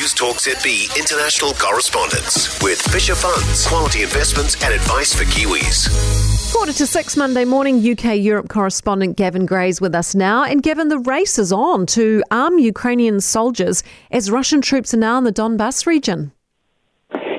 News Talk ZB international correspondence with Fisher Funds, quality investments and advice for Kiwis. Quarter to six Monday morning, UK Europe correspondent Gavin Gray's with us now. And Gavin, the race is on to arm Ukrainian soldiers as Russian troops are now in the Donbass region.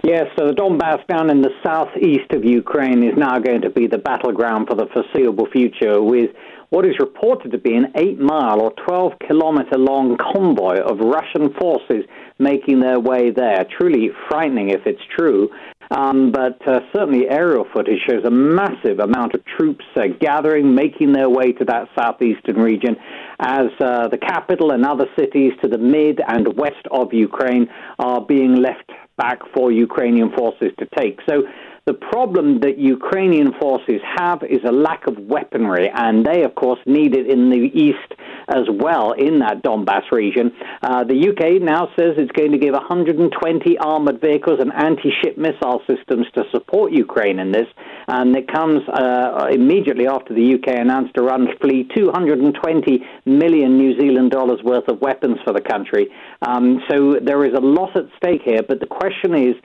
Yes, so the Donbass down in the southeast of Ukraine is now going to be the battleground for the foreseeable future with what is reported to be an 8 mile or 12 kilometer long convoy of Russian forces making their way there. Truly frightening if it's true. Um, but uh, certainly aerial footage shows a massive amount of troops uh, gathering, making their way to that southeastern region as uh, the capital and other cities to the mid and west of Ukraine are being left back for Ukrainian forces to take. So the problem that Ukrainian forces have is a lack of weaponry, and they, of course, need it in the east as well in that Donbass region. Uh, the UK now says it's going to give 120 armored vehicles and anti-ship missile systems to support Ukraine in this, and it comes uh, immediately after the UK announced a run fleet 220 million New Zealand dollars worth of weapons for the country. Um, so there is a lot at stake here, but the question is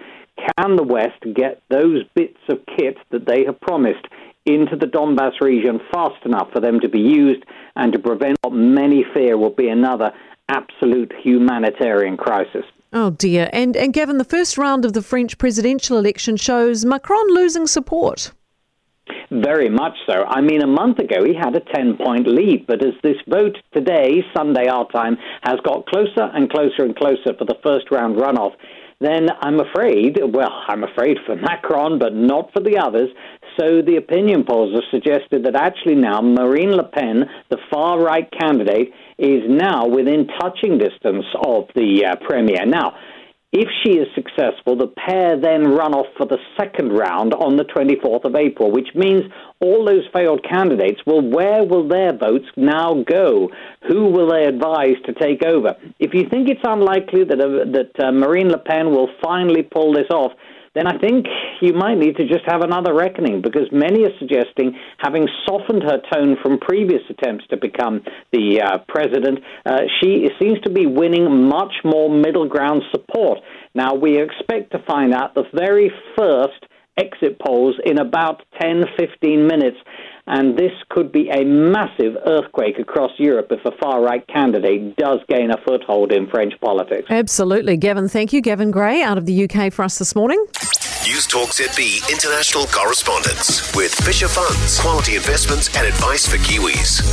can the West get those bits of kit that they have promised into the Donbass region fast enough for them to be used and to prevent what many fear will be another absolute humanitarian crisis? Oh dear. And, and Gavin, the first round of the French presidential election shows Macron losing support. Very much so. I mean, a month ago he had a 10 point lead, but as this vote today, Sunday our time, has got closer and closer and closer for the first round runoff, then I'm afraid, well, I'm afraid for Macron, but not for the others. So the opinion polls have suggested that actually now Marine Le Pen, the far right candidate, is now within touching distance of the uh, premier. Now, if she is successful, the pair then run off for the second round on the 24th of April, which means all those failed candidates, well, where will their votes now go? Who will they advise to take over? If you think it's unlikely that, uh, that uh, Marine Le Pen will finally pull this off, then I think you might need to just have another reckoning because many are suggesting, having softened her tone from previous attempts to become the uh, president, uh, she seems to be winning much more middle ground support. Now, we expect to find out the very first exit polls in about 10 15 minutes. And this could be a massive earthquake across Europe if a far right candidate does gain a foothold in French politics. Absolutely. Gavin, thank you. Gavin Gray out of the UK for us this morning. News Talk ZB international correspondence with Fisher Funds, quality investments and advice for Kiwis.